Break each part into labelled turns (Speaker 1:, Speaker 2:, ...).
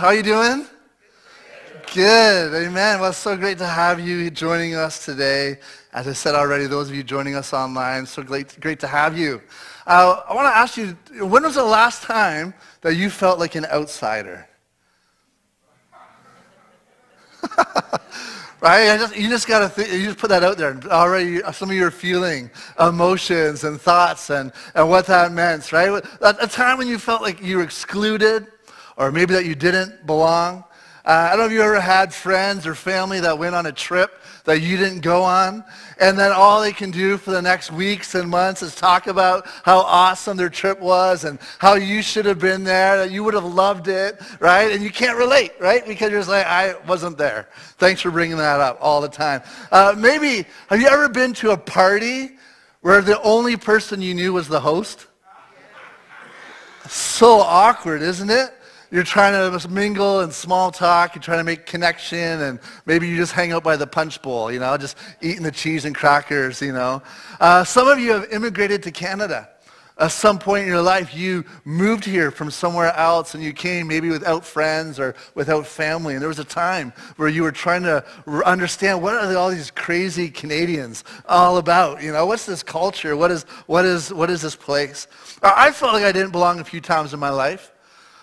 Speaker 1: How are you doing? Good. Amen. Well, it's so great to have you joining us today. As I said already, those of you joining us online, so great, great to have you. Uh, I want to ask you, when was the last time that you felt like an outsider? right? Just, you just got to you just put that out there. Already, some of your feeling, emotions, and thoughts, and, and what that meant, right? A, a time when you felt like you were excluded, or maybe that you didn't belong. Uh, I don't know if you ever had friends or family that went on a trip that you didn't go on. And then all they can do for the next weeks and months is talk about how awesome their trip was and how you should have been there, that you would have loved it, right? And you can't relate, right? Because you're just like, I wasn't there. Thanks for bringing that up all the time. Uh, maybe, have you ever been to a party where the only person you knew was the host? So awkward, isn't it? You're trying to mingle and small talk. You're trying to make connection, and maybe you just hang out by the punch bowl, you know, just eating the cheese and crackers, you know. Uh, some of you have immigrated to Canada. At some point in your life, you moved here from somewhere else, and you came maybe without friends or without family. And there was a time where you were trying to understand what are all these crazy Canadians all about? You know, what's this culture? What is what is what is this place? I felt like I didn't belong a few times in my life.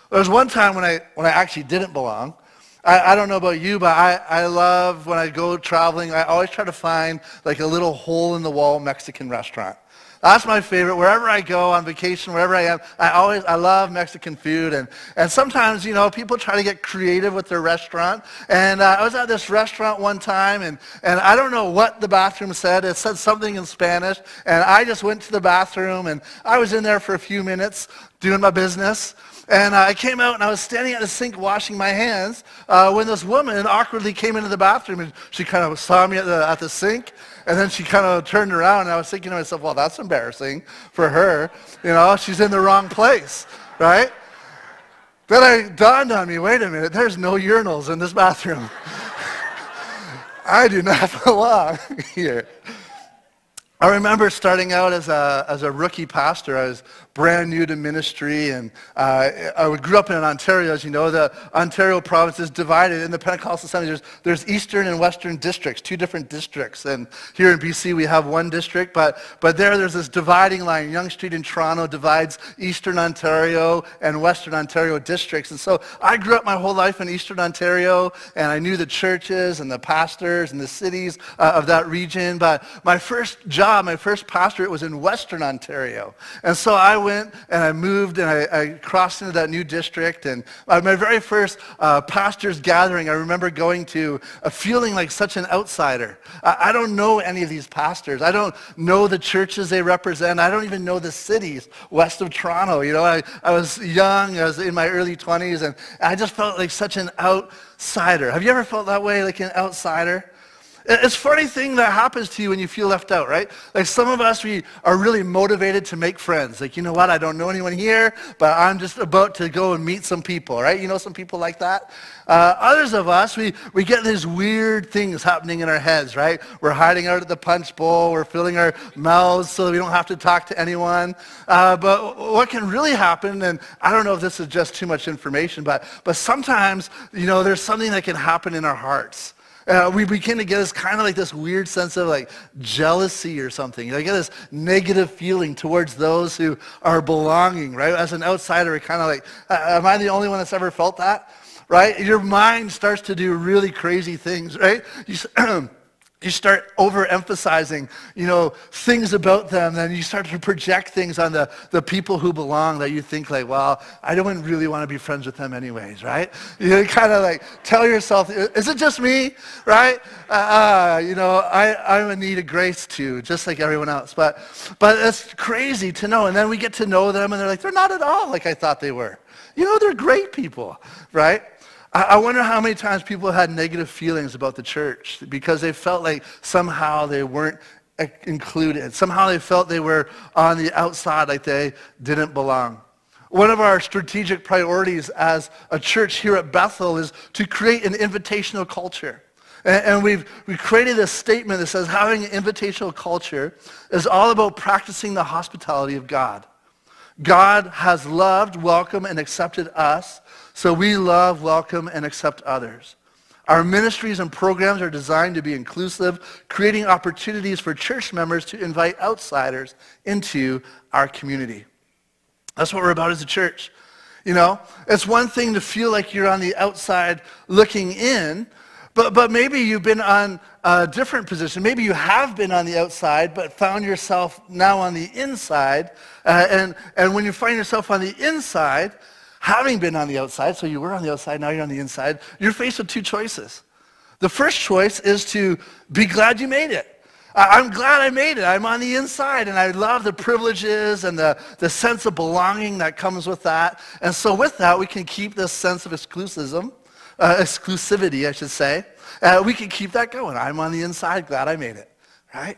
Speaker 1: There was one time when I, when I actually didn't belong. I, I don't know about you, but I, I love when I go traveling, I always try to find like a little hole-in-the-wall Mexican restaurant. That's my favorite. Wherever I go on vacation, wherever I am, I always, I love Mexican food. And, and sometimes, you know, people try to get creative with their restaurant. And uh, I was at this restaurant one time, and, and I don't know what the bathroom said. It said something in Spanish. And I just went to the bathroom, and I was in there for a few minutes doing my business. And uh, I came out and I was standing at the sink washing my hands uh, when this woman awkwardly came into the bathroom and she kind of saw me at the, at the sink. And then she kind of turned around and I was thinking to myself, well, that's embarrassing for her. You know, she's in the wrong place, right? Then it dawned on me, wait a minute, there's no urinals in this bathroom. I do not belong here. I remember starting out as a, as a rookie pastor. I was brand new to ministry, and uh, I grew up in Ontario. As you know, the Ontario province is divided in the Pentecostal Assembly. There's, there's eastern and western districts, two different districts. And here in BC, we have one district, but, but there, there's this dividing line. Yonge Street in Toronto divides eastern Ontario and western Ontario districts. And so I grew up my whole life in eastern Ontario, and I knew the churches and the pastors and the cities uh, of that region. But my first job job, my first pastorate was in Western Ontario. And so I went and I moved and I, I crossed into that new district. And uh, my very first uh, pastor's gathering, I remember going to uh, feeling like such an outsider. I, I don't know any of these pastors. I don't know the churches they represent. I don't even know the cities west of Toronto. You know, I, I was young. I was in my early 20s. And I just felt like such an outsider. Have you ever felt that way, like an outsider? It's a funny thing that happens to you when you feel left out, right? Like some of us, we are really motivated to make friends. Like, you know what? I don't know anyone here, but I'm just about to go and meet some people, right? You know some people like that? Uh, others of us, we, we get these weird things happening in our heads, right? We're hiding out at the punch bowl. We're filling our mouths so we don't have to talk to anyone. Uh, but what can really happen, and I don't know if this is just too much information, but, but sometimes, you know, there's something that can happen in our hearts. Uh, we begin to get this kind of like this weird sense of like jealousy or something. I get this negative feeling towards those who are belonging, right? As an outsider, we kind of like, uh, am I the only one that's ever felt that? Right? Your mind starts to do really crazy things, right? You, you start overemphasizing, you know, things about them, then you start to project things on the, the people who belong that you think like, well, I don't really want to be friends with them anyways, right? You kind of like tell yourself, is it just me, right? Uh, uh, you know, I, I'm in need of grace too, just like everyone else. But, but it's crazy to know. And then we get to know them and they're like, they're not at all like I thought they were. You know, they're great people, right? I wonder how many times people had negative feelings about the church because they felt like somehow they weren't included. Somehow they felt they were on the outside, like they didn't belong. One of our strategic priorities as a church here at Bethel is to create an invitational culture. And we've, we've created a statement that says having an invitational culture is all about practicing the hospitality of God. God has loved, welcomed, and accepted us, so we love, welcome, and accept others. Our ministries and programs are designed to be inclusive, creating opportunities for church members to invite outsiders into our community. That's what we're about as a church. You know, it's one thing to feel like you're on the outside looking in, but, but maybe you've been on a different position. Maybe you have been on the outside, but found yourself now on the inside. Uh, and, and when you find yourself on the inside, having been on the outside, so you were on the outside, now you're on the inside, you're faced with two choices. The first choice is to be glad you made it. I'm glad I made it. I'm on the inside, and I love the privileges and the, the sense of belonging that comes with that. And so with that, we can keep this sense of exclusivism, uh, exclusivity, I should say. Uh, we can keep that going. I'm on the inside, glad I made it, right?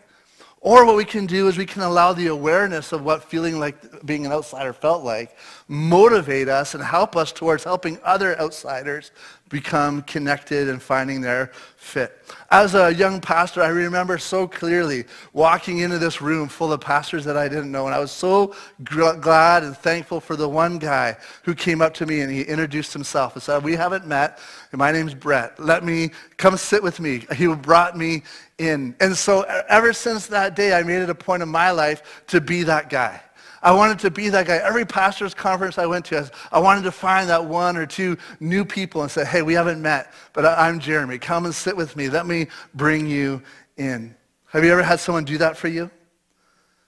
Speaker 1: Or what we can do is we can allow the awareness of what feeling like being an outsider felt like motivate us and help us towards helping other outsiders become connected and finding their fit. As a young pastor, I remember so clearly walking into this room full of pastors that I didn't know, and I was so glad and thankful for the one guy who came up to me and he introduced himself and said, we haven't met, my name's Brett. Let me come sit with me. He brought me in. And so ever since that day, I made it a point in my life to be that guy. I wanted to be that guy. Every pastor's conference I went to, I wanted to find that one or two new people and say, hey, we haven't met, but I'm Jeremy. Come and sit with me. Let me bring you in. Have you ever had someone do that for you?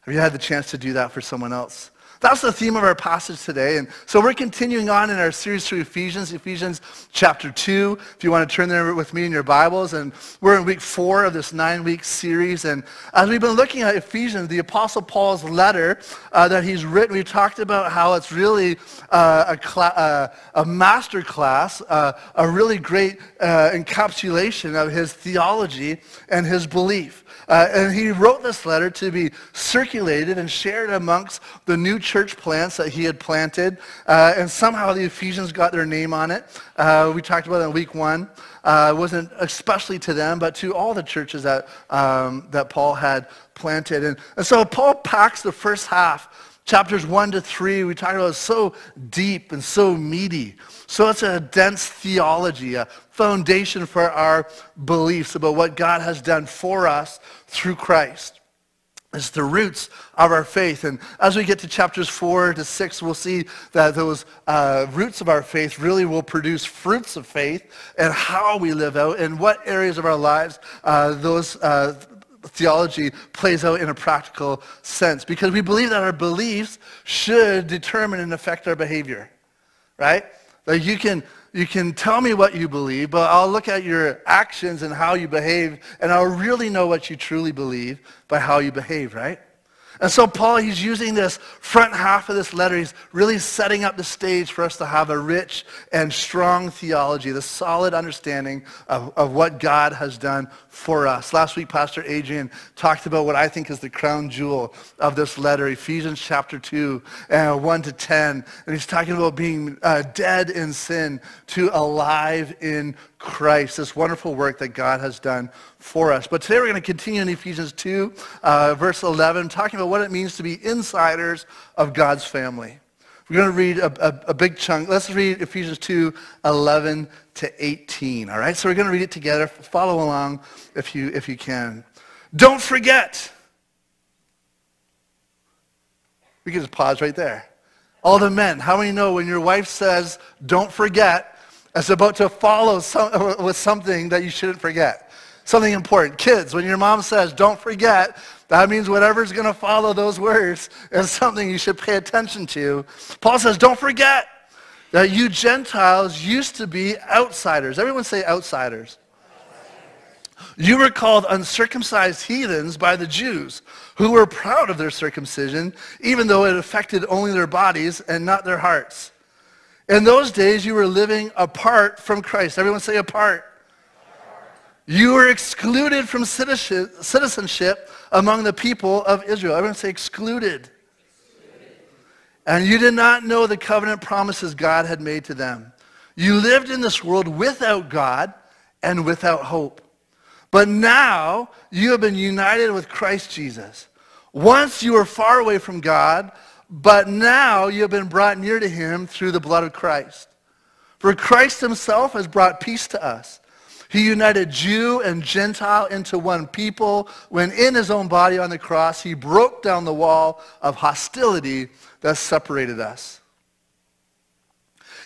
Speaker 1: Have you had the chance to do that for someone else? That's the theme of our passage today. And so we're continuing on in our series through Ephesians, Ephesians chapter 2. If you want to turn there with me in your Bibles. And we're in week four of this nine-week series. And as we've been looking at Ephesians, the Apostle Paul's letter uh, that he's written, we talked about how it's really uh, a, cl- uh, a master class, uh, a really great uh, encapsulation of his theology and his belief. Uh, and he wrote this letter to be circulated and shared amongst the new church plants that he had planted. Uh, and somehow the Ephesians got their name on it. Uh, we talked about it in week one. Uh, it wasn't especially to them, but to all the churches that, um, that Paul had planted. And, and so Paul packs the first half chapters 1 to 3 we talked about so deep and so meaty so it's a dense theology a foundation for our beliefs about what God has done for us through Christ. It's the roots of our faith. And as we get to chapters 4 to 6, we'll see that those uh, roots of our faith really will produce fruits of faith and how we live out and what areas of our lives uh, those uh, theology plays out in a practical sense. Because we believe that our beliefs should determine and affect our behavior, right? Like you can you can tell me what you believe, but I'll look at your actions and how you behave, and I'll really know what you truly believe by how you behave, right? And so Paul, he's using this front half of this letter. He's really setting up the stage for us to have a rich and strong theology, the solid understanding of, of what God has done for us. Last week, Pastor Adrian talked about what I think is the crown jewel of this letter, Ephesians chapter 2, uh, 1 to 10. And he's talking about being uh, dead in sin to alive in Christ, this wonderful work that God has done for us. But today we're going to continue in Ephesians 2, uh, verse 11, talking about what it means to be insiders of God's family. We're going to read a, a, a, big chunk. Let's read Ephesians 2, 11 to 18. All right? So we're going to read it together. Follow along if you, if you can. Don't forget. We can just pause right there. All the men, how many know when your wife says, don't forget, it's about to follow some, with something that you shouldn't forget? Something important. Kids, when your mom says, don't forget, that means whatever's going to follow those words is something you should pay attention to. Paul says, don't forget that you Gentiles used to be outsiders. Everyone say outsiders. You were called uncircumcised heathens by the Jews, who were proud of their circumcision, even though it affected only their bodies and not their hearts. In those days, you were living apart from Christ. Everyone say apart. You were excluded from citizenship among the people of Israel. Everyone say excluded. And you did not know the covenant promises God had made to them. You lived in this world without God and without hope. But now you have been united with Christ Jesus. Once you were far away from God, but now you have been brought near to him through the blood of Christ. For Christ himself has brought peace to us. He united Jew and Gentile into one people when in his own body on the cross he broke down the wall of hostility that separated us.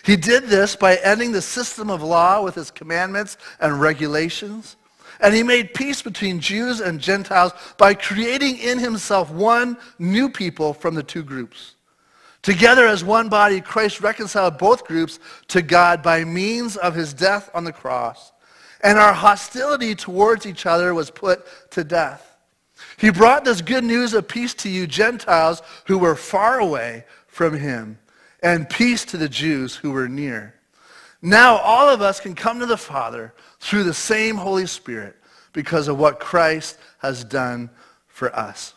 Speaker 1: He did this by ending the system of law with his commandments and regulations. And he made peace between Jews and Gentiles by creating in himself one new people from the two groups. Together as one body, Christ reconciled both groups to God by means of his death on the cross. And our hostility towards each other was put to death. He brought this good news of peace to you Gentiles who were far away from him, and peace to the Jews who were near. Now all of us can come to the Father through the same Holy Spirit because of what Christ has done for us.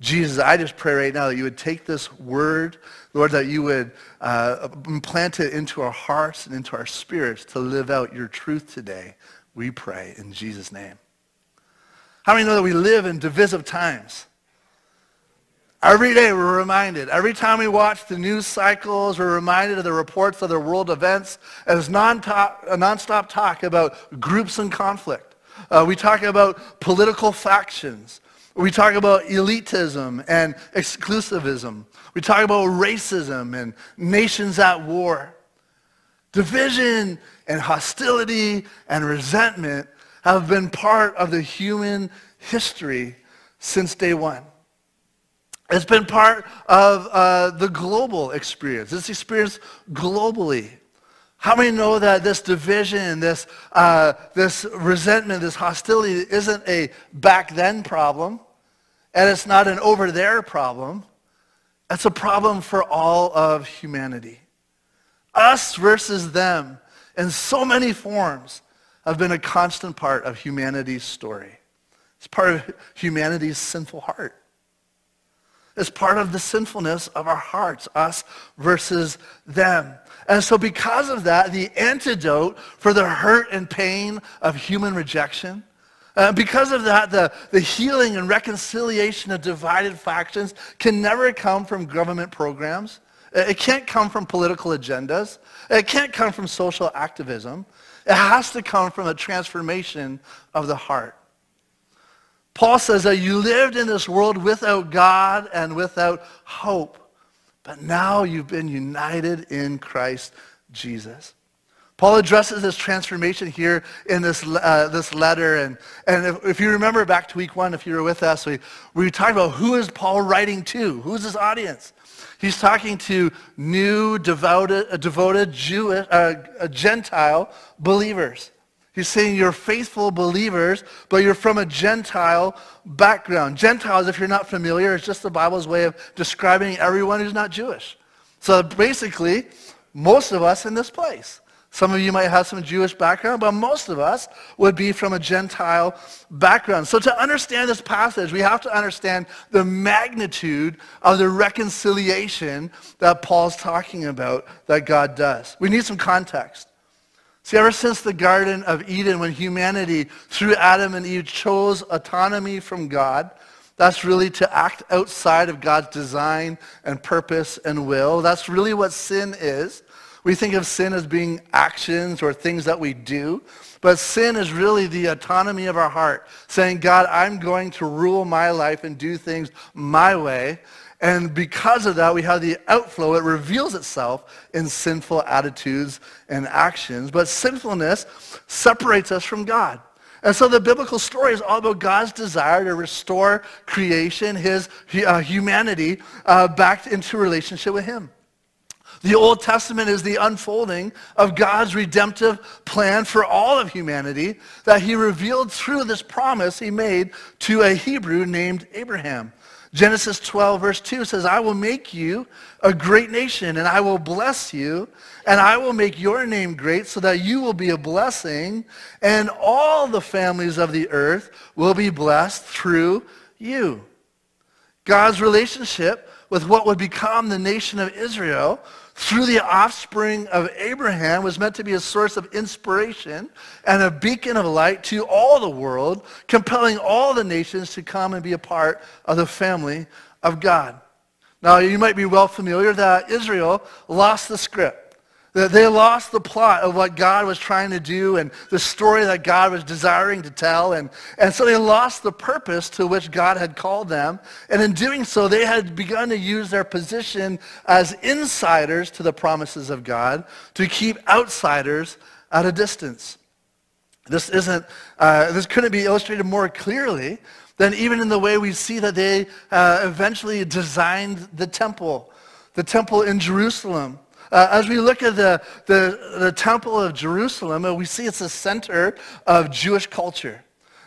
Speaker 1: Jesus, I just pray right now that you would take this word, Lord, that you would uh, implant it into our hearts and into our spirits to live out your truth today. We pray in Jesus' name. How many know that we live in divisive times? Every day we're reminded. Every time we watch the news cycles, we're reminded of the reports of the world events as non-stop, non-stop talk about groups in conflict. Uh, we talk about political factions. We talk about elitism and exclusivism. We talk about racism and nations at war. Division and hostility and resentment have been part of the human history since day one. It's been part of uh, the global experience. It's experienced globally. How many know that this division, this, uh, this resentment, this hostility isn't a back then problem, and it's not an over there problem. It's a problem for all of humanity. Us versus them in so many forms have been a constant part of humanity's story. It's part of humanity's sinful heart. It's part of the sinfulness of our hearts, us versus them. And so because of that, the antidote for the hurt and pain of human rejection, uh, because of that, the, the healing and reconciliation of divided factions can never come from government programs. It can't come from political agendas. It can't come from social activism. It has to come from a transformation of the heart. Paul says that you lived in this world without God and without hope. But now you've been united in Christ Jesus. Paul addresses this transformation here in this, uh, this letter. And, and if, if, you remember back to week one, if you were with us, we, we talked about who is Paul writing to? Who's his audience? He's talking to new, devoted, devoted Jewish, uh, Gentile believers. He's saying you're faithful believers, but you're from a Gentile background. Gentiles, if you're not familiar, is just the Bible's way of describing everyone who's not Jewish. So basically, most of us in this place. Some of you might have some Jewish background, but most of us would be from a Gentile background. So to understand this passage, we have to understand the magnitude of the reconciliation that Paul's talking about that God does. We need some context. See, ever since the Garden of Eden, when humanity, through Adam and Eve, chose autonomy from God, that's really to act outside of God's design and purpose and will. That's really what sin is. We think of sin as being actions or things that we do, but sin is really the autonomy of our heart, saying, God, I'm going to rule my life and do things my way. And because of that, we have the outflow. It reveals itself in sinful attitudes and actions. But sinfulness separates us from God. And so the biblical story is all about God's desire to restore creation, his uh, humanity, uh, back into relationship with him. The Old Testament is the unfolding of God's redemptive plan for all of humanity that he revealed through this promise he made to a Hebrew named Abraham. Genesis 12, verse 2 says, I will make you a great nation, and I will bless you, and I will make your name great so that you will be a blessing, and all the families of the earth will be blessed through you. God's relationship with what would become the nation of Israel through the offspring of Abraham was meant to be a source of inspiration and a beacon of light to all the world, compelling all the nations to come and be a part of the family of God. Now, you might be well familiar that Israel lost the script. They lost the plot of what God was trying to do and the story that God was desiring to tell. And, and so they lost the purpose to which God had called them. And in doing so, they had begun to use their position as insiders to the promises of God to keep outsiders at a distance. This isn't, uh, this couldn't be illustrated more clearly than even in the way we see that they uh, eventually designed the temple, the temple in Jerusalem. Uh, as we look at the, the, the Temple of Jerusalem, uh, we see it's the center of Jewish culture.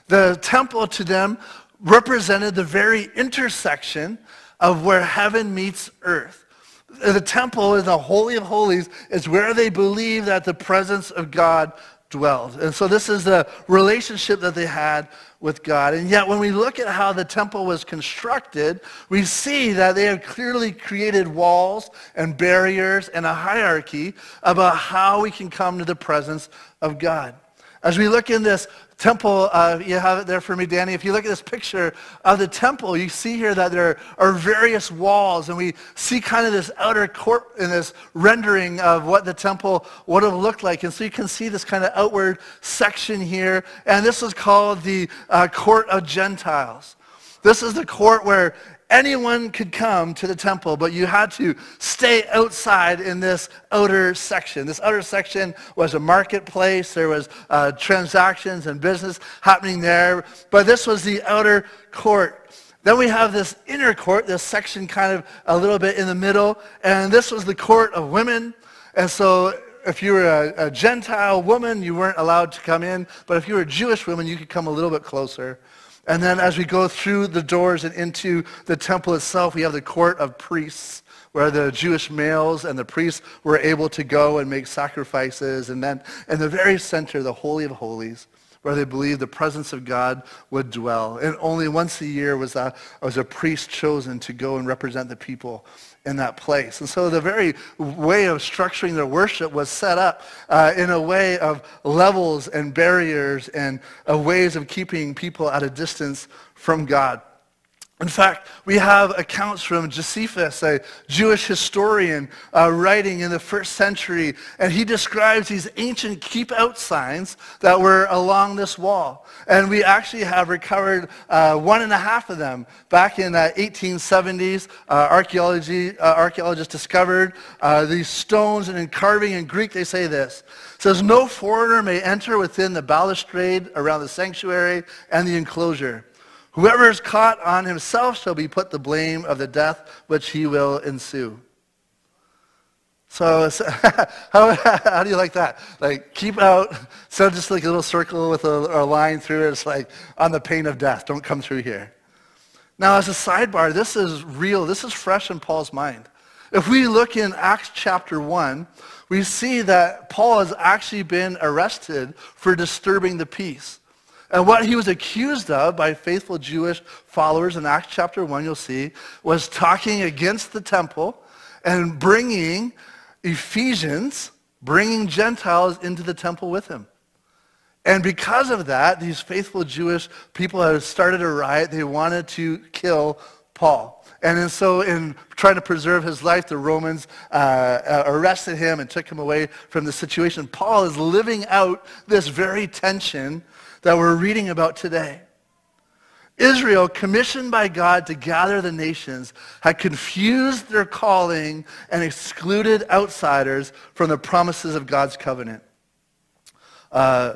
Speaker 1: The temple to them represented the very intersection of where heaven meets earth. The temple is the Holy of Holies, is where they believe that the presence of God dwelled. And so this is the relationship that they had with God. And yet when we look at how the temple was constructed, we see that they have clearly created walls and barriers and a hierarchy about how we can come to the presence of God. As we look in this temple, uh, you have it there for me, Danny. If you look at this picture of the temple, you see here that there are various walls, and we see kind of this outer court in this rendering of what the temple would have looked like. And so you can see this kind of outward section here, and this is called the uh, court of Gentiles. This is the court where anyone could come to the temple, but you had to stay outside in this outer section. This outer section was a marketplace. There was uh, transactions and business happening there, but this was the outer court. Then we have this inner court, this section kind of a little bit in the middle, and this was the court of women. And so if you were a, a Gentile woman, you weren't allowed to come in, but if you were a Jewish woman, you could come a little bit closer. And then as we go through the doors and into the temple itself, we have the court of priests where the Jewish males and the priests were able to go and make sacrifices. And then in the very center, the Holy of Holies, where they believed the presence of God would dwell. And only once a year was a, was a priest chosen to go and represent the people in that place. And so the very way of structuring their worship was set up uh, in a way of levels and barriers and uh, ways of keeping people at a distance from God. In fact, we have accounts from Josephus, a Jewish historian uh, writing in the first century, and he describes these ancient keep-out signs that were along this wall. And we actually have recovered uh, one and a half of them. Back in the 1870s, uh, archaeology, uh, archaeologists discovered uh, these stones, and in carving in Greek, they say this. It says, no foreigner may enter within the balustrade around the sanctuary and the enclosure. Whoever is caught on himself shall be put the blame of the death which he will ensue. So, how, how do you like that? Like keep out, so just like a little circle with a, a line through it. It's like on the pain of death. Don't come through here. Now, as a sidebar, this is real. This is fresh in Paul's mind. If we look in Acts chapter 1, we see that Paul has actually been arrested for disturbing the peace. And what he was accused of by faithful Jewish followers in Acts chapter 1, you'll see, was talking against the temple and bringing Ephesians, bringing Gentiles into the temple with him. And because of that, these faithful Jewish people had started a riot. They wanted to kill Paul. And so in trying to preserve his life, the Romans uh, arrested him and took him away from the situation. Paul is living out this very tension that we're reading about today. Israel, commissioned by God to gather the nations, had confused their calling and excluded outsiders from the promises of God's covenant. Uh,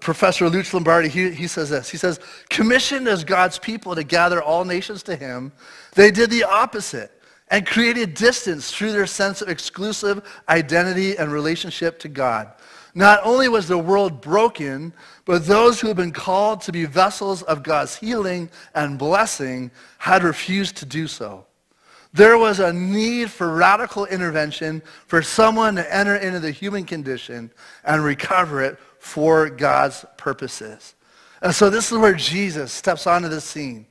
Speaker 1: Professor Luce Lombardi, he, he says this. He says, commissioned as God's people to gather all nations to him, they did the opposite and created distance through their sense of exclusive identity and relationship to God. Not only was the world broken, but those who had been called to be vessels of God's healing and blessing had refused to do so. There was a need for radical intervention for someone to enter into the human condition and recover it for God's purposes. And so this is where Jesus steps onto the scene.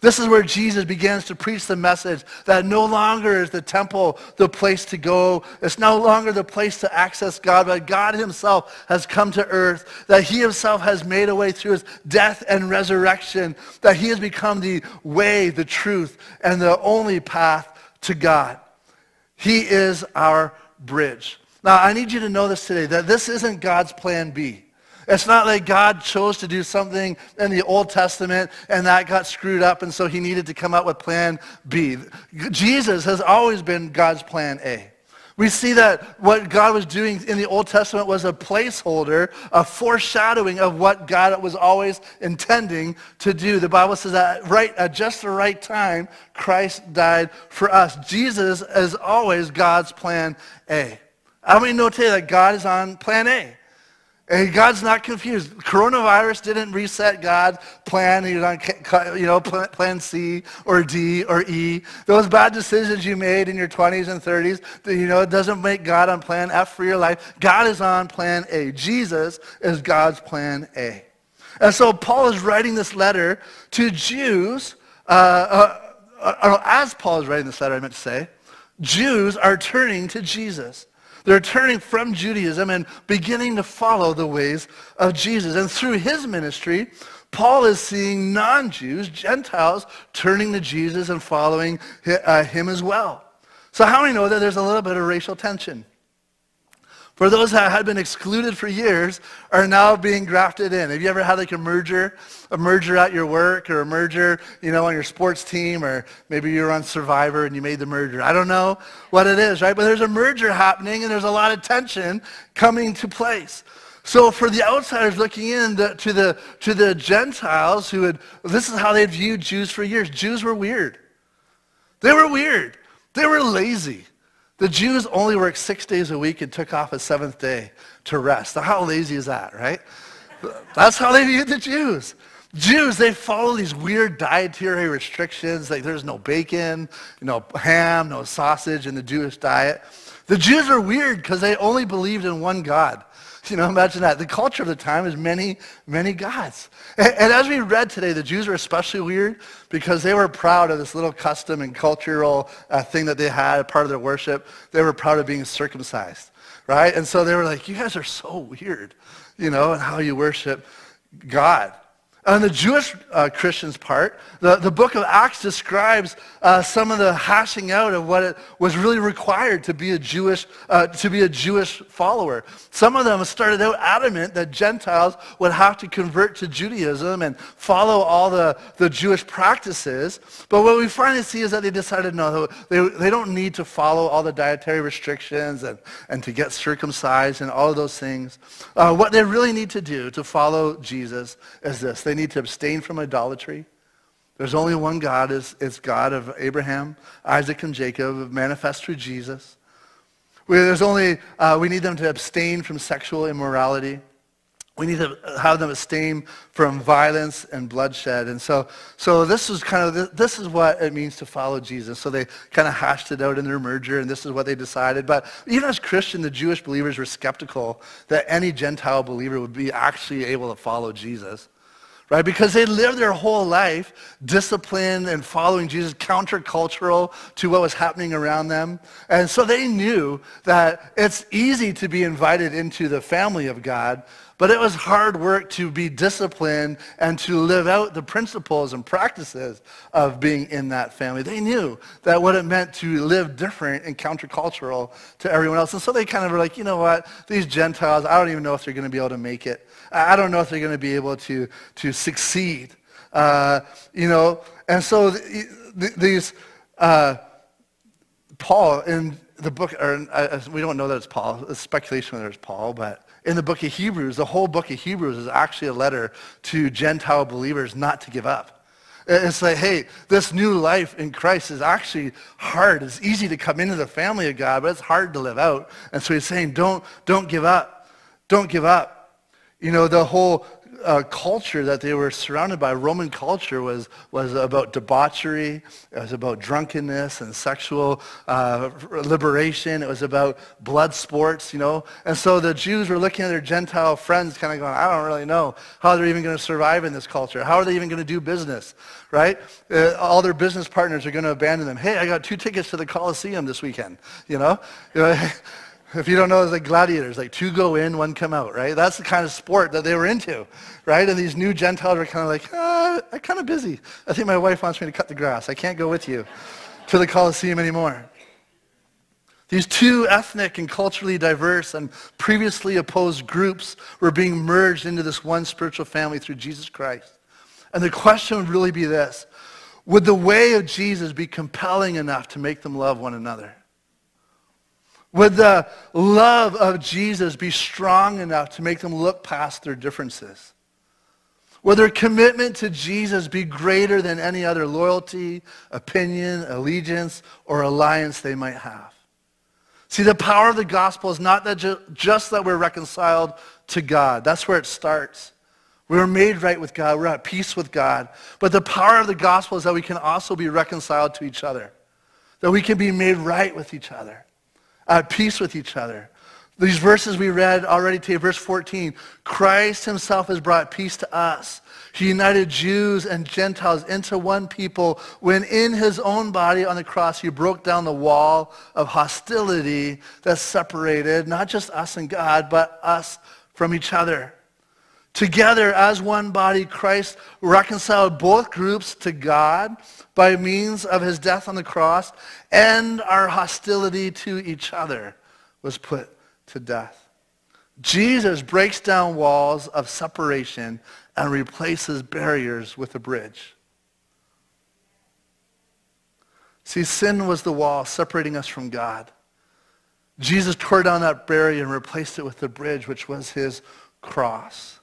Speaker 1: This is where Jesus begins to preach the message that no longer is the temple the place to go. It's no longer the place to access God, but God himself has come to earth, that he himself has made a way through his death and resurrection, that he has become the way, the truth, and the only path to God. He is our bridge. Now, I need you to know this today, that this isn't God's plan B. It's not like God chose to do something in the Old Testament and that got screwed up and so he needed to come up with plan B. Jesus has always been God's plan A. We see that what God was doing in the Old Testament was a placeholder, a foreshadowing of what God was always intending to do. The Bible says that right at just the right time, Christ died for us. Jesus is always God's plan A. How many know today that God is on plan A? And God's not confused. Coronavirus didn't reset God's plan. He on, you know, plan C or D or E. Those bad decisions you made in your 20s and 30s, you know, it doesn't make God on plan F for your life. God is on plan A. Jesus is God's plan A. And so Paul is writing this letter to Jews, uh, uh, uh, as Paul is writing this letter, I meant to say, Jews are turning to Jesus. They're turning from Judaism and beginning to follow the ways of Jesus. And through his ministry, Paul is seeing non-Jews, Gentiles, turning to Jesus and following uh, him as well. So how do we know that there's a little bit of racial tension? For those that had been excluded for years are now being grafted in. Have you ever had like a merger, a merger at your work or a merger, you know, on your sports team or maybe you're on Survivor and you made the merger. I don't know what it is, right? But there's a merger happening and there's a lot of tension coming to place. So for the outsiders looking in the, to, the, to the Gentiles who had, this is how they viewed Jews for years. Jews were weird. They were weird. They were lazy. The Jews only worked six days a week and took off a seventh day to rest. Now, how lazy is that, right? That's how they viewed the Jews. Jews, they follow these weird dietary restrictions. Like there's no bacon, no ham, no sausage in the Jewish diet. The Jews are weird because they only believed in one God. You know, imagine that. The culture of the time is many, many gods. And, and, as we read today, the Jews are especially weird because they were proud of this little custom and cultural uh, thing that they had, a part of their worship. They were proud of being circumcised, right? And so they were like, you guys are so weird, you know, and how you worship God. On the Jewish uh, Christians' part, the, the book of Acts describes uh, some of the hashing out of what it was really required to be a Jewish, uh, to be a Jewish follower. Some of them started out adamant that Gentiles would have to convert to Judaism and follow all the, the Jewish practices. But what we finally see is that they decided, no, they, they don't need to follow all the dietary restrictions and, and to get circumcised and all of those things. Uh, what they really need to do to follow Jesus is this. They they need to abstain from idolatry. There's only one God. It's, it's God of Abraham, Isaac, and Jacob, manifest through Jesus. We, there's only, uh, we need them to abstain from sexual immorality. We need to have them abstain from violence and bloodshed. And so, so this is kind of, this is what it means to follow Jesus. So they kind of hashed it out in their merger, and this is what they decided. But even as Christian, the Jewish believers were skeptical that any Gentile believer would be actually able to follow Jesus right? Because they lived their whole life disciplined and following Jesus, countercultural to what was happening around them. And so they knew that it's easy to be invited into the family of God, but it was hard work to be disciplined and to live out the principles and practices of being in that family. They knew that what it meant to live different and countercultural to everyone else. And so they kind of were like, you know what, these Gentiles, I don't even know if they're going to be able to make it. I don't know if they're going to be able to, to succeed. Uh, you know, and so th- th- these, uh, Paul in the book, or uh, we don't know that it's Paul, it's speculation whether it's Paul, but in the book of Hebrews, the whole book of Hebrews is actually a letter to Gentile believers not to give up. It's like, hey, this new life in Christ is actually hard. It's easy to come into the family of God, but it's hard to live out. And so he's saying, don't, don't give up. Don't give up. You know, the whole uh, culture that they were surrounded by, Roman culture, was, was about debauchery. It was about drunkenness and sexual uh, liberation. It was about blood sports, you know. And so the Jews were looking at their Gentile friends kind of going, I don't really know how they're even going to survive in this culture. How are they even going to do business, right? Uh, all their business partners are going to abandon them. Hey, I got two tickets to the Coliseum this weekend, you know. If you don't know, it's like gladiators, like two go in, one come out, right? That's the kind of sport that they were into, right? And these new Gentiles are kind of like, ah, I'm kind of busy. I think my wife wants me to cut the grass. I can't go with you, to the Colosseum anymore. These two ethnic and culturally diverse and previously opposed groups were being merged into this one spiritual family through Jesus Christ. And the question would really be this. Would the way of Jesus be compelling enough to make them love one another? Would the love of Jesus be strong enough to make them look past their differences? Would their commitment to Jesus be greater than any other loyalty, opinion, allegiance, or alliance they might have? See, the power of the gospel is not that ju- just that we're reconciled to God. That's where it starts. We were made right with God. We're at peace with God. But the power of the gospel is that we can also be reconciled to each other. That we can be made right with each other. At peace with each other. These verses we read already today, verse 14. Christ himself has brought peace to us he united Jews and Gentiles into one people when in his own body on the cross he broke down the wall of hostility that separated not just us and God, but us from each other. Together as one body, Christ reconciled both groups to God by means of his death on the cross, and our hostility to each other was put to death. Jesus breaks down walls of separation and replaces barriers with a bridge. See, sin was the wall separating us from God. Jesus tore down that barrier and replaced it with the bridge, which was his cross.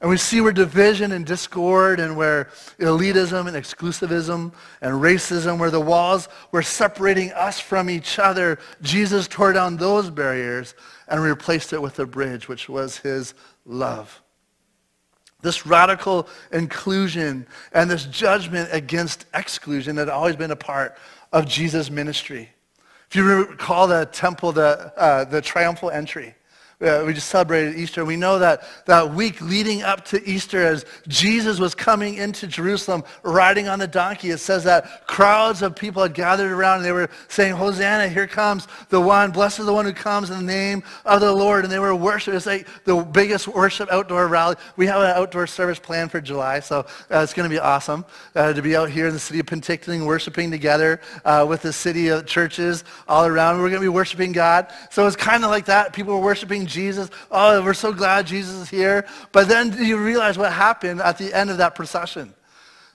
Speaker 1: And we see where division and discord and where elitism and exclusivism and racism, where the walls were separating us from each other, Jesus tore down those barriers and replaced it with a bridge, which was his love. This radical inclusion and this judgment against exclusion had always been a part of Jesus' ministry. If you recall the temple, the, uh, the triumphal entry, uh, we just celebrated Easter. We know that that week leading up to Easter, as Jesus was coming into Jerusalem riding on the donkey, it says that crowds of people had gathered around and they were saying, Hosanna, here comes the one. Blessed is the one who comes in the name of the Lord. And they were worshiping. It's like the biggest worship outdoor rally. We have an outdoor service planned for July, so uh, it's going to be awesome uh, to be out here in the city of Penticton worshiping together uh, with the city of churches all around. We're going to be worshiping God. So it's kind of like that. People were worshiping Jesus. Oh, we're so glad Jesus is here. But then you realize what happened at the end of that procession.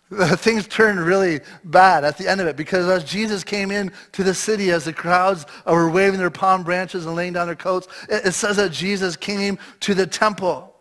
Speaker 1: Things turned really bad at the end of it because as Jesus came in to the city, as the crowds were waving their palm branches and laying down their coats, it says that Jesus came to the temple.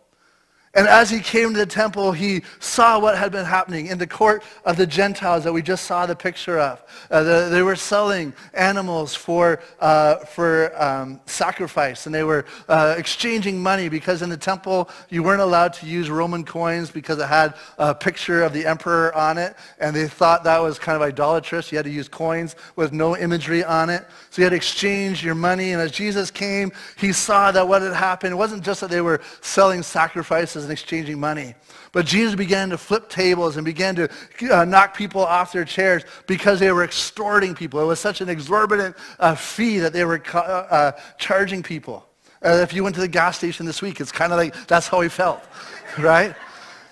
Speaker 1: And as he came to the temple, he saw what had been happening in the court of the Gentiles that we just saw the picture of. Uh, the, they were selling animals for, uh, for um, sacrifice, and they were uh, exchanging money because in the temple you weren't allowed to use Roman coins because it had a picture of the emperor on it, and they thought that was kind of idolatrous. You had to use coins with no imagery on it. So you had to exchange your money, and as Jesus came, he saw that what had happened, it wasn't just that they were selling sacrifices and exchanging money. But Jesus began to flip tables and began to uh, knock people off their chairs because they were extorting people. It was such an exorbitant uh, fee that they were uh, uh, charging people. Uh, if you went to the gas station this week, it's kind of like that's how he felt, right?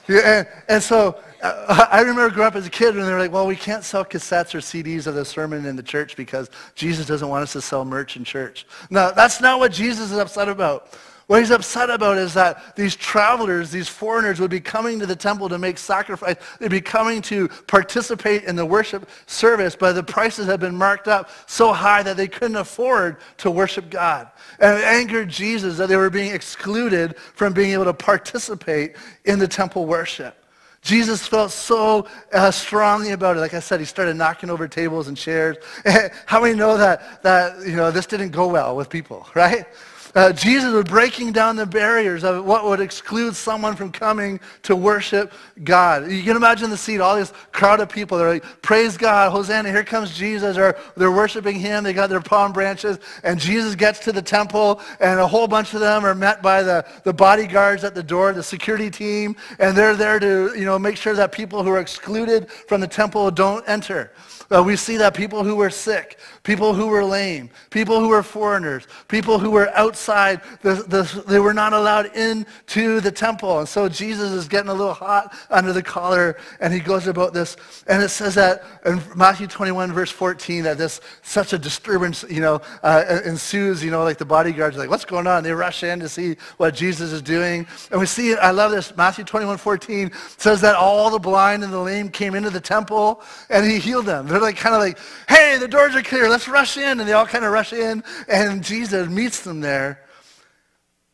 Speaker 1: Yeah, and, and, so uh, I remember growing up as a kid and they were like, well, we can't sell cassettes or CDs of the sermon in the church because Jesus doesn't want us to sell merch in church. No, that's not what Jesus is upset about. What he's upset about is that these travelers, these foreigners would be coming to the temple to make sacrifice. They'd be coming to participate in the worship service, but the prices had been marked up so high that they couldn't afford to worship God. And it angered Jesus that they were being excluded from being able to participate in the temple worship. Jesus felt so uh, strongly about it. Like I said, he started knocking over tables and chairs. How many know that, that you know, this didn't go well with people, right? Uh, Jesus was breaking down the barriers of what would exclude someone from coming to worship God. You can imagine the scene, all this crowd of people. They're like, praise God, Hosanna, here comes Jesus. Or they're worshiping him. They got their palm branches. And Jesus gets to the temple, and a whole bunch of them are met by the, the bodyguards at the door, the security team. And they're there to you know, make sure that people who are excluded from the temple don't enter. Uh, we see that people who were sick, people who were lame, people who were foreigners, people who were outside. The, the, they were not allowed into the temple. And so Jesus is getting a little hot under the collar, and he goes about this. And it says that in Matthew 21, verse 14, that this such a disturbance, you know, uh, ensues. You know, like the bodyguards are like, what's going on? They rush in to see what Jesus is doing. And we see, I love this, Matthew 21, 14 says that all the blind and the lame came into the temple, and he healed them. They're like kind of like, hey, the doors are clear. Let's rush in. And they all kind of rush in. And Jesus meets them there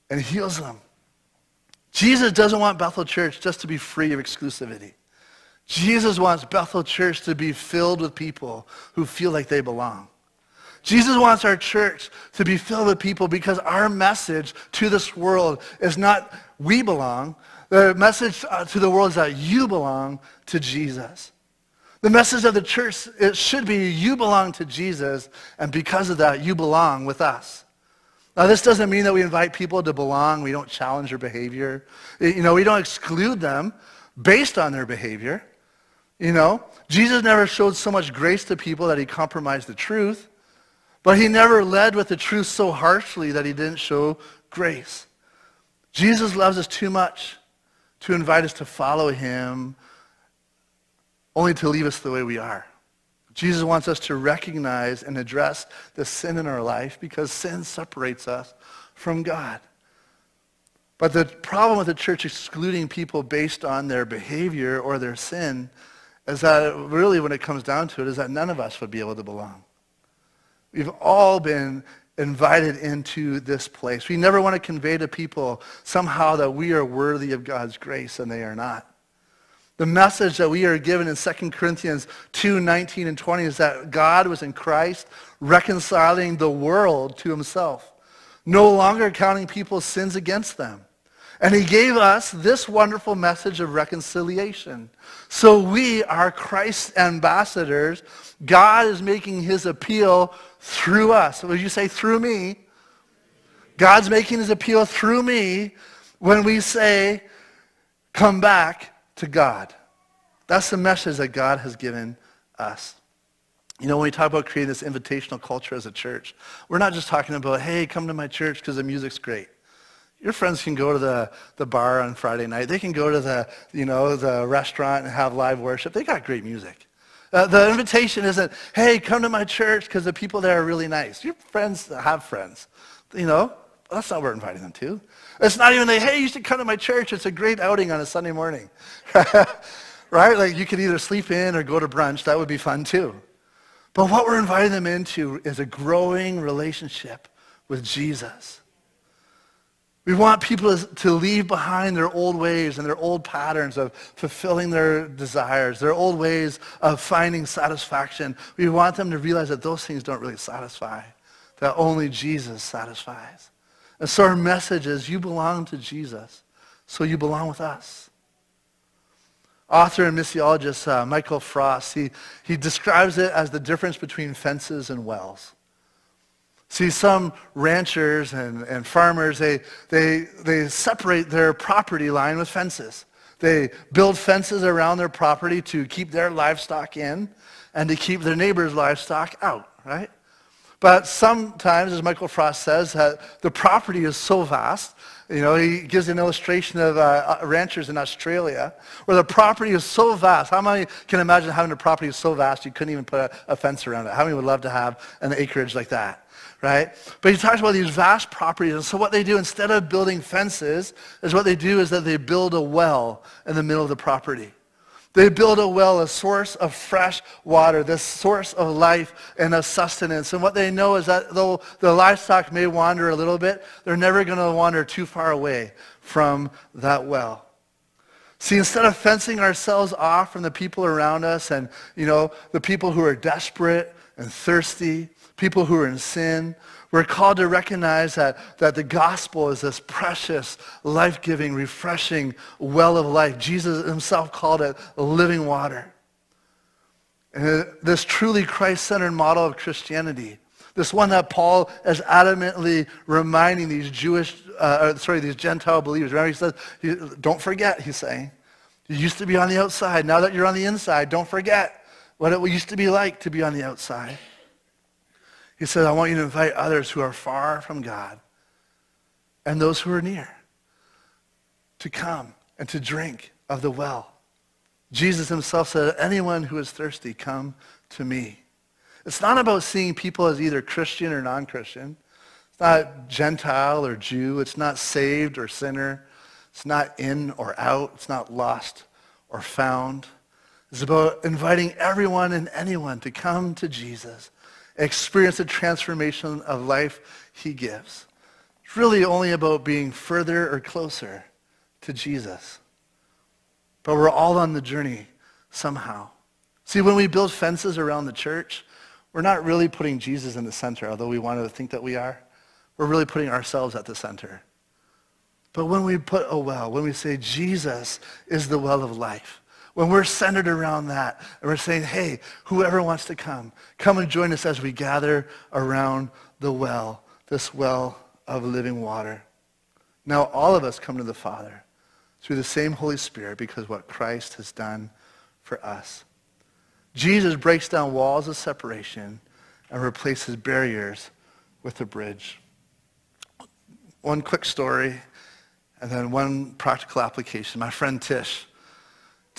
Speaker 1: and heals them. Jesus doesn't want Bethel Church just to be free of exclusivity. Jesus wants Bethel Church to be filled with people who feel like they belong. Jesus wants our church to be filled with people because our message to this world is not we belong. The message uh, to the world is that you belong to Jesus. The message of the church, it should be you belong to Jesus, and because of that, you belong with us. Now, this doesn't mean that we invite people to belong. We don't challenge their behavior. You know, we don't exclude them based on their behavior. You know, Jesus never showed so much grace to people that he compromised the truth, but he never led with the truth so harshly that he didn't show grace. Jesus loves us too much to invite us to follow him only to leave us the way we are. Jesus wants us to recognize and address the sin in our life because sin separates us from God. But the problem with the church excluding people based on their behavior or their sin is that really when it comes down to it is that none of us would be able to belong. We've all been invited into this place. We never want to convey to people somehow that we are worthy of God's grace and they are not. The message that we are given in 2 Corinthians 2, 19 and 20 is that God was in Christ reconciling the world to himself, no longer counting people's sins against them. And he gave us this wonderful message of reconciliation. So we are Christ's ambassadors. God is making his appeal through us. Would you say through me? God's making his appeal through me when we say, come back to God. That's the message that God has given us. You know, when we talk about creating this invitational culture as a church, we're not just talking about, hey, come to my church because the music's great. Your friends can go to the, the bar on Friday night. They can go to the, you know, the restaurant and have live worship. They got great music. Uh, the invitation isn't, hey, come to my church because the people there are really nice. Your friends have friends. You know, that's not what we're inviting them to. It's not even like, hey, you should come to my church. It's a great outing on a Sunday morning. right? Like you could either sleep in or go to brunch. That would be fun too. But what we're inviting them into is a growing relationship with Jesus. We want people to leave behind their old ways and their old patterns of fulfilling their desires, their old ways of finding satisfaction. We want them to realize that those things don't really satisfy, that only Jesus satisfies. And so our message is you belong to Jesus, so you belong with us. Author and missiologist uh, Michael Frost, he, he describes it as the difference between fences and wells. See, some ranchers and, and farmers, they, they, they separate their property line with fences. They build fences around their property to keep their livestock in and to keep their neighbor's livestock out, right? But sometimes, as Michael Frost says, uh, the property is so vast. You know, he gives an illustration of uh, uh, ranchers in Australia where the property is so vast. How many can imagine having a property so vast you couldn't even put a, a fence around it? How many would love to have an acreage like that? right? But he talks about these vast properties. And so what they do instead of building fences is what they do is that they build a well in the middle of the property. They build a well, a source of fresh water, this source of life and of sustenance. And what they know is that though the livestock may wander a little bit, they're never going to wander too far away from that well. See, instead of fencing ourselves off from the people around us and, you know, the people who are desperate and thirsty, people who are in sin, we're called to recognize that, that the gospel is this precious, life-giving, refreshing well of life. Jesus himself called it living water. And this truly Christ-centered model of Christianity, this one that Paul is adamantly reminding these Jewish, uh, sorry, these Gentile believers. Remember, he says, don't forget, he's saying. You used to be on the outside. Now that you're on the inside, don't forget what it used to be like to be on the outside. He said, I want you to invite others who are far from God and those who are near to come and to drink of the well. Jesus himself said, anyone who is thirsty, come to me. It's not about seeing people as either Christian or non-Christian. It's not Gentile or Jew. It's not saved or sinner. It's not in or out. It's not lost or found. It's about inviting everyone and anyone to come to Jesus, experience the transformation of life he gives. It's really only about being further or closer to Jesus. But we're all on the journey somehow. See, when we build fences around the church, we're not really putting Jesus in the center, although we want to think that we are. We're really putting ourselves at the center. But when we put a well, when we say Jesus is the well of life, when we're centered around that, and we're saying, hey, whoever wants to come, come and join us as we gather around the well, this well of living water. Now all of us come to the Father through the same Holy Spirit because what Christ has done for us. Jesus breaks down walls of separation and replaces barriers with a bridge. One quick story and then one practical application. My friend Tish.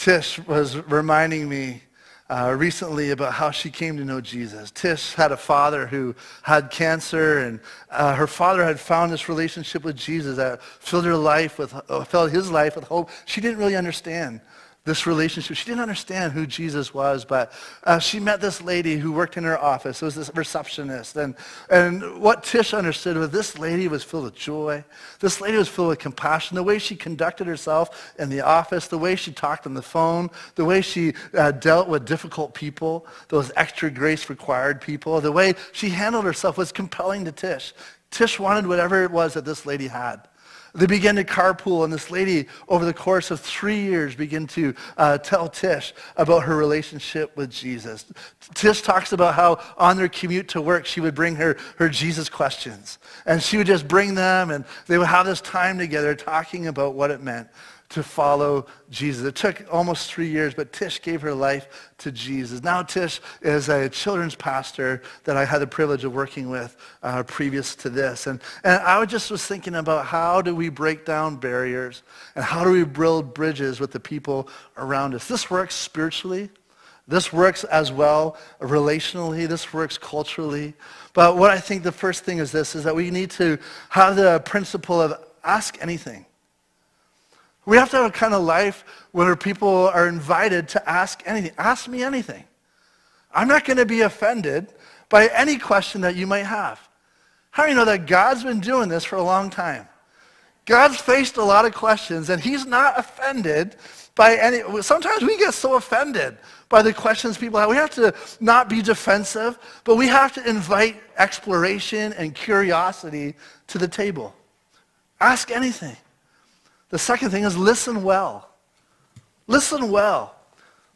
Speaker 1: Tish was reminding me uh, recently about how she came to know Jesus. Tish had a father who had cancer, and uh, her father had found this relationship with Jesus that filled her life with, uh, filled his life with hope. She didn't really understand this relationship. She didn't understand who Jesus was, but uh, she met this lady who worked in her office. It was this receptionist. And, and what Tish understood was this lady was filled with joy. This lady was filled with compassion. The way she conducted herself in the office, the way she talked on the phone, the way she uh, dealt with difficult people, those extra grace required people, the way she handled herself was compelling to Tish. Tish wanted whatever it was that this lady had. They began to carpool, and this lady, over the course of three years, began to uh, tell Tish about her relationship with Jesus. Tish talks about how on their commute to work, she would bring her, her Jesus questions. And she would just bring them, and they would have this time together talking about what it meant to follow Jesus. It took almost three years, but Tish gave her life to Jesus. Now Tish is a children's pastor that I had the privilege of working with uh, previous to this. And, and I just was thinking about how do we break down barriers and how do we build bridges with the people around us. This works spiritually. This works as well relationally. This works culturally. But what I think the first thing is this, is that we need to have the principle of ask anything. We have to have a kind of life where people are invited to ask anything. Ask me anything. I'm not going to be offended by any question that you might have. How do you know that God's been doing this for a long time? God's faced a lot of questions, and he's not offended by any... Sometimes we get so offended by the questions people have. We have to not be defensive, but we have to invite exploration and curiosity to the table. Ask anything. The second thing is listen well. Listen well.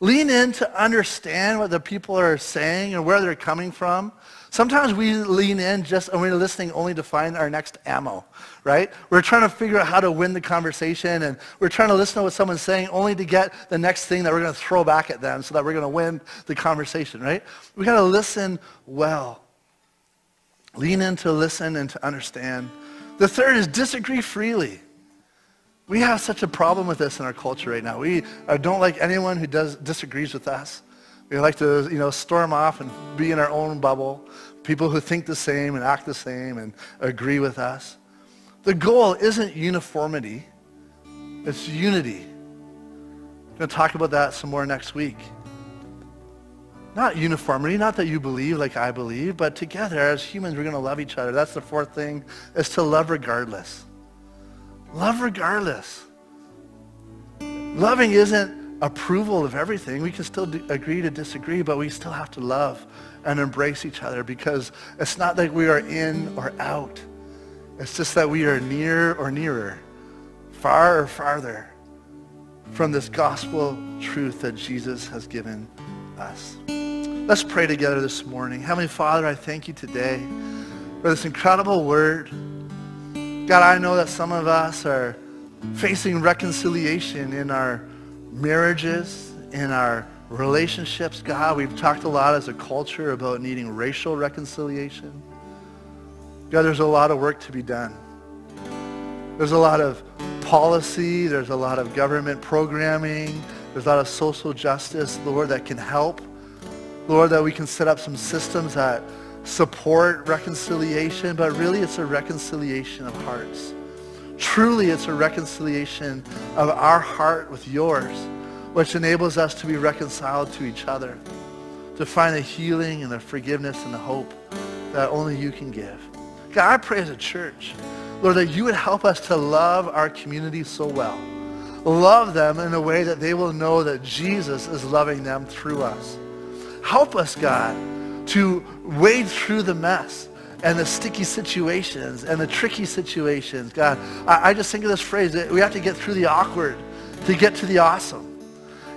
Speaker 1: Lean in to understand what the people are saying and where they're coming from. Sometimes we lean in just and we're listening only to find our next ammo, right? We're trying to figure out how to win the conversation and we're trying to listen to what someone's saying only to get the next thing that we're going to throw back at them so that we're going to win the conversation, right? We got to listen well. Lean in to listen and to understand. The third is disagree freely. We have such a problem with this in our culture right now. We don't like anyone who does, disagrees with us. We like to, you know, storm off and be in our own bubble. People who think the same and act the same and agree with us. The goal isn't uniformity. It's unity. I'm going to talk about that some more next week. Not uniformity, not that you believe like I believe, but together as humans, we're going to love each other. That's the fourth thing, is to love regardless. Love regardless. Loving isn't approval of everything. We can still agree to disagree, but we still have to love and embrace each other because it's not like we are in or out. It's just that we are near or nearer, far or farther from this gospel truth that Jesus has given us. Let's pray together this morning. Heavenly Father, I thank you today for this incredible word. God, I know that some of us are facing reconciliation in our marriages, in our relationships, God. We've talked a lot as a culture about needing racial reconciliation. God, there's a lot of work to be done. There's a lot of policy. There's a lot of government programming. There's a lot of social justice, Lord, that can help. Lord, that we can set up some systems that support reconciliation, but really it's a reconciliation of hearts. Truly, it's a reconciliation of our heart with yours, which enables us to be reconciled to each other, to find the healing and the forgiveness and the hope that only you can give. God, I pray as a church, Lord, that you would help us to love our community so well. Love them in a way that they will know that Jesus is loving them through us. Help us, God, to wade through the mess and the sticky situations and the tricky situations. God, I, I just think of this phrase that we have to get through the awkward to get to the awesome.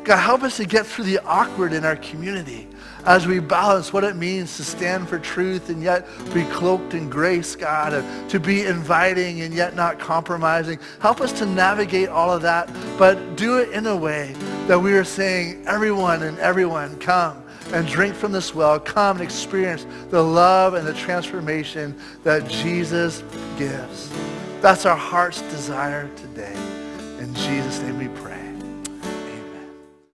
Speaker 1: God, help us to get through the awkward in our community as we balance what it means to stand for truth and yet be cloaked in grace, God, and to be inviting and yet not compromising. Help us to navigate all of that, but do it in a way that we are saying, everyone and everyone, come and drink from this well. Come and experience the love and the transformation that Jesus gives. That's our heart's desire today. In Jesus' name we pray.